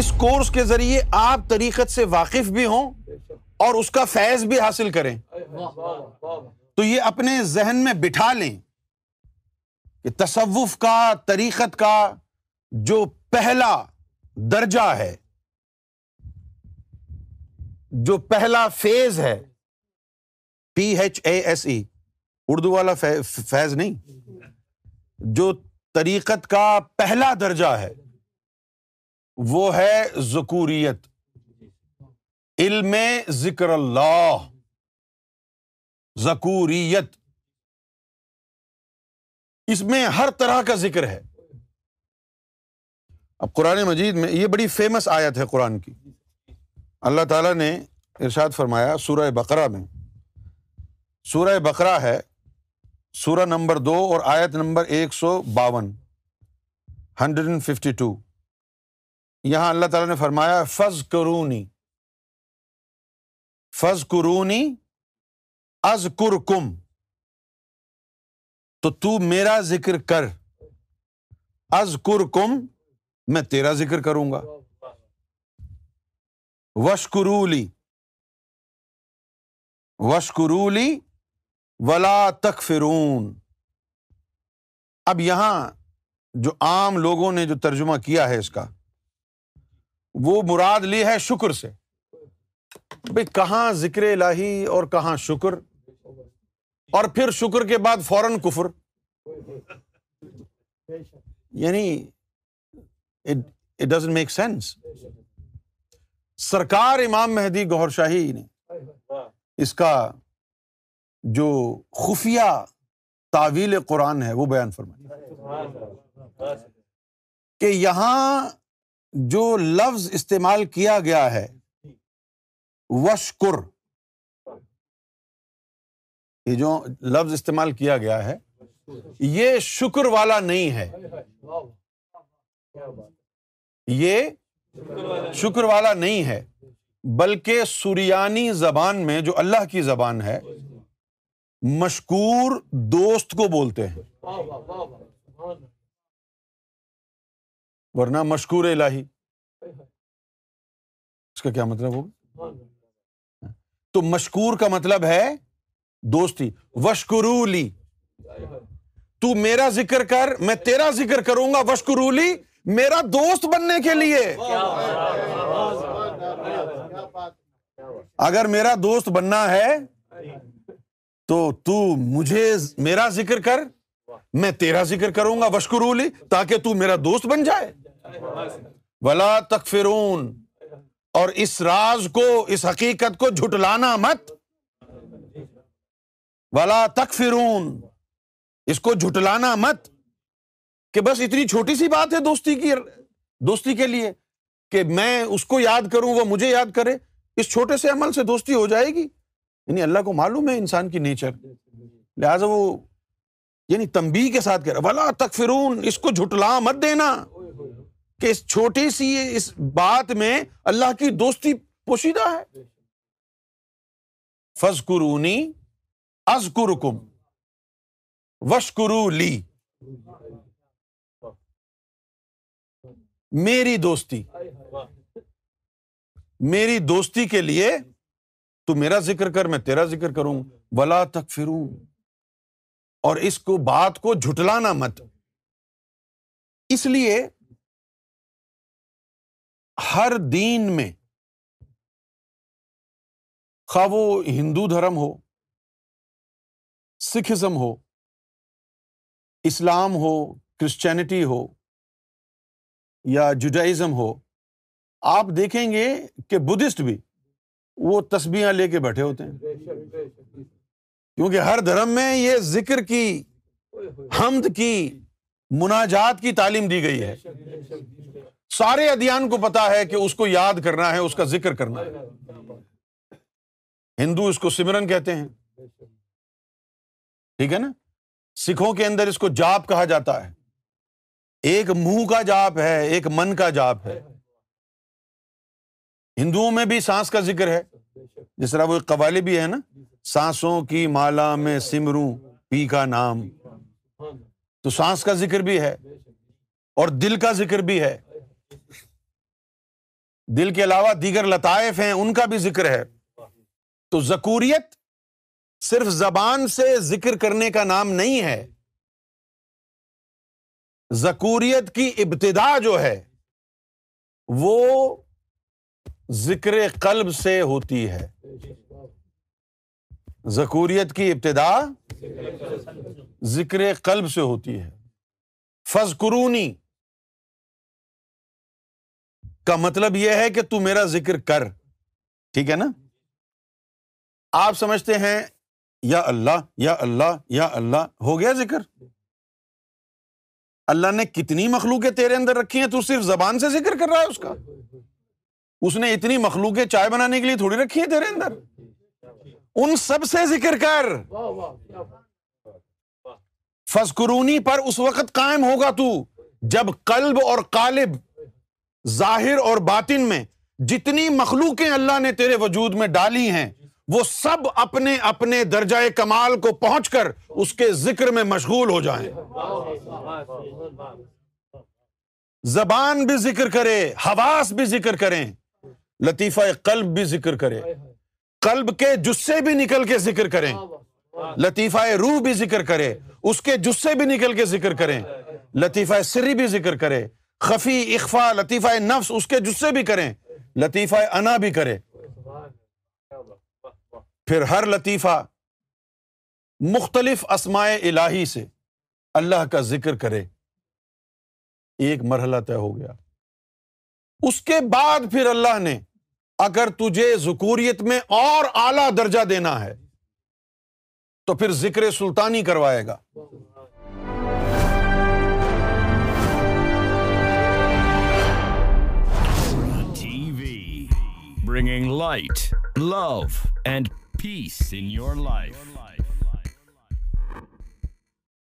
اس course کے ذریعے آپ طریقت سے واقف بھی ہوں اور اس کا فیض بھی حاصل کریں۔ تو یہ اپنے ذہن میں بٹھا لیں کہ تصوف کا، طریقت کا جو پہلا درجہ ہے، جو پہلا فیز ہے P H A S E Urdu والا فیض نہیں، جو طریقت کا پہلا درجہ ہے۔ وہ ہے ذکوریت۔ علم ذکر اللہ۔ ذکوریت۔ اس میں ہر طرح کا ذکر ہے۔ اب قرآن مجید میں یہ بڑی فیمس آیت ہے قرآن کی۔ اللہ تعالیٰ نے ارشاد فرمایا سورہ بقرہ میں۔ سورہ بقرہ ہے۔ سورہ نمبر دو اور آیت نمبر ایک سو باون۔ Hundred and fifty two. یہاں اللہ تعالیٰ نے فرمایا فض کرونی فض قرونی از کر کم تو تو میرا ذکر کر از کر کم میں تیرا ذکر کروں گا۔ وشکرولی وشکرولی ولا تک فرون اب یہاں جو عام لوگوں نے جو ترجمہ کیا ہے اس کا وہ مراد لی ہے شکر سے۔ بھائی کہاں ذکر الہی اور کہاں شکر؟ اور پھر شکر کے بعد فوراً کفر۔ یعنی اٹ ڈزنٹ میک سینس سرکار امام مہدی گور شاہی نے اس کا جو خفیہ تعویل قرآن ہے وہ بیان فرمایا کہ یہاں جو لفظ استعمال کیا گیا ہے۔ وشکر یہ جو لفظ استعمال کیا گیا ہے، یہ شکر والا نہیں ہے۔ یہ شکر والا نہیں ہے، بلکہ سریانی زبان میں جو اللہ کی زبان ہے، مشکور دوست کو بولتے ہیں۔ ورنہ مشکور الہی۔ اس کا کیا مطلب ہوگا؟ تو مشکور کا مطلب ہے دوستی۔ وشکرولی تو میرا ذکر کر میں تیرا ذکر کروں گا وشکرولی میرا دوست بننے کے لیے۔ اگر میرا دوست بننا ہے۔ تو تو مجھے میرا ذکر کر۔ میں تیرا ذکر کروں گا وشکرولی تاکہ تو میرا دوست بن جائے۔ ولا تکفرون اور اس راز کو، اس حقیقت کو جھٹلانا مت۔ ولا تک فرون اس کو جھٹلانا مت۔ کہ بس اتنی چھوٹی سی بات ہے دوستی کی، دوستی کے لیے، کہ میں اس کو یاد کروں، وہ مجھے یاد کرے۔ اس چھوٹے سے عمل سے دوستی ہو جائے گی۔ یعنی اللہ کو معلوم ہے انسان کی نیچر۔ لہٰذا وہ یعنی تمبی کے ساتھ کہہ رہا ولا تک فرون اس کو جھٹلا مت دینا۔ کہ اس چھوٹی سی اس بات میں اللہ کی دوستی پوشیدہ ہے۔ فض قرونی از کم وشکرو لی۔ میری دوستی۔ میری دوستی کے لیے تو میرا ذکر کر، میں تیرا ذکر کروں۔ ولا تک فروں اور اس کو بات کو جھٹلانا مت۔ اس لیے ہر دین میں خواہ وہ ہندو دھرم ہو، سکھزم ہو، اسلام ہو، کرسچینٹی ہو یا جوڈائزم ہو، آپ دیکھیں گے کہ بدھسٹ بھی وہ تسبیاں لے کے بیٹھے ہوتے ہیں۔ کیونکہ ہر دھرم میں یہ ذکر کی، حمد کی، مناجات کی تعلیم دی گئی ہے۔ سارے ادیان کو پتا ہے کہ اس کو یاد کرنا ہے، اس کا ذکر کرنا ہے۔ ہندو اس کو سمرن کہتے ہیں۔ ٹھیک ہے نا؟ سکھوں کے اندر اس کو جاپ کہا جاتا ہے۔ ایک منہ کا جاپ ہے، ایک من کا جاپ ہے۔ ہندوؤں میں بھی سانس کا ذکر ہے۔ جس طرح وہ قوالی بھی ہے نا۔ سانسوں کی مالا میں سمروں، پی کا نام۔ تو سانس کا ذکر بھی ہے اور دل کا ذکر بھی ہے۔ دل کے علاوہ دیگر لطائف ہیں، ان کا بھی ذکر ہے۔ تو ذکوریت صرف زبان سے ذکر کرنے کا نام نہیں ہے۔ ذکوریت کی ابتدا جو ہے، وہ ذکر قلب سے ہوتی ہے۔ ذکوریت کی ابتدا ذکر قلب سے ہوتی ہے۔ فض قرونی کا مطلب یہ ہے کہ تو میرا ذکر کر۔ ٹھیک ہے نا؟ آپ سمجھتے ہیں، یا اللہ یا اللہ یا اللہ، ہو گیا ذکر۔ اللہ نے کتنی مخلوقیں تیرے اندر رکھی ہیں، تو صرف زبان سے ذکر کر رہا ہے اس کا۔ اس نے اتنی مخلوقیں چائے بنانے کے لیے تھوڑی رکھی ہیں تیرے اندر۔ ان سب سے ذکر کر۔ فسکرونی پر اس وقت قائم ہوگا تو، جب قلب اور قالب ظاہر اور باطن میں جتنی مخلوقیں اللہ نے تیرے وجود میں ڈالی ہیں، وہ سب اپنے اپنے درجۂ کمال کو پہنچ کر اس کے ذکر میں مشغول ہو جائیں۔ زبان بھی ذکر کرے، حواس بھی ذکر کریں، لطیفہ قلب بھی ذکر کرے۔ قلب کے جسے بھی نکل کے ذکر کریں۔ لطیفہ روح بھی ذکر کرے اس کے جسے بھی نکل کے ذکر کریں۔ لطیفہ سری بھی ذکر کرے خفی اخفا لطیفہ نفس اس کے جسے بھی کریں۔ لطیفہ انا بھی کرے۔ پھر ہر لطیفہ مختلف اسمائے الہی سے اللہ کا ذکر کرے۔ ایک مرحلہ طے ہو گیا۔ اس کے بعد پھر اللہ نے اگر تجھے ذکوریت میں اور اعلی درجہ دینا ہے، تو پھر ذکر سلطانی کروائے گا۔ Bringing light love and peace in your life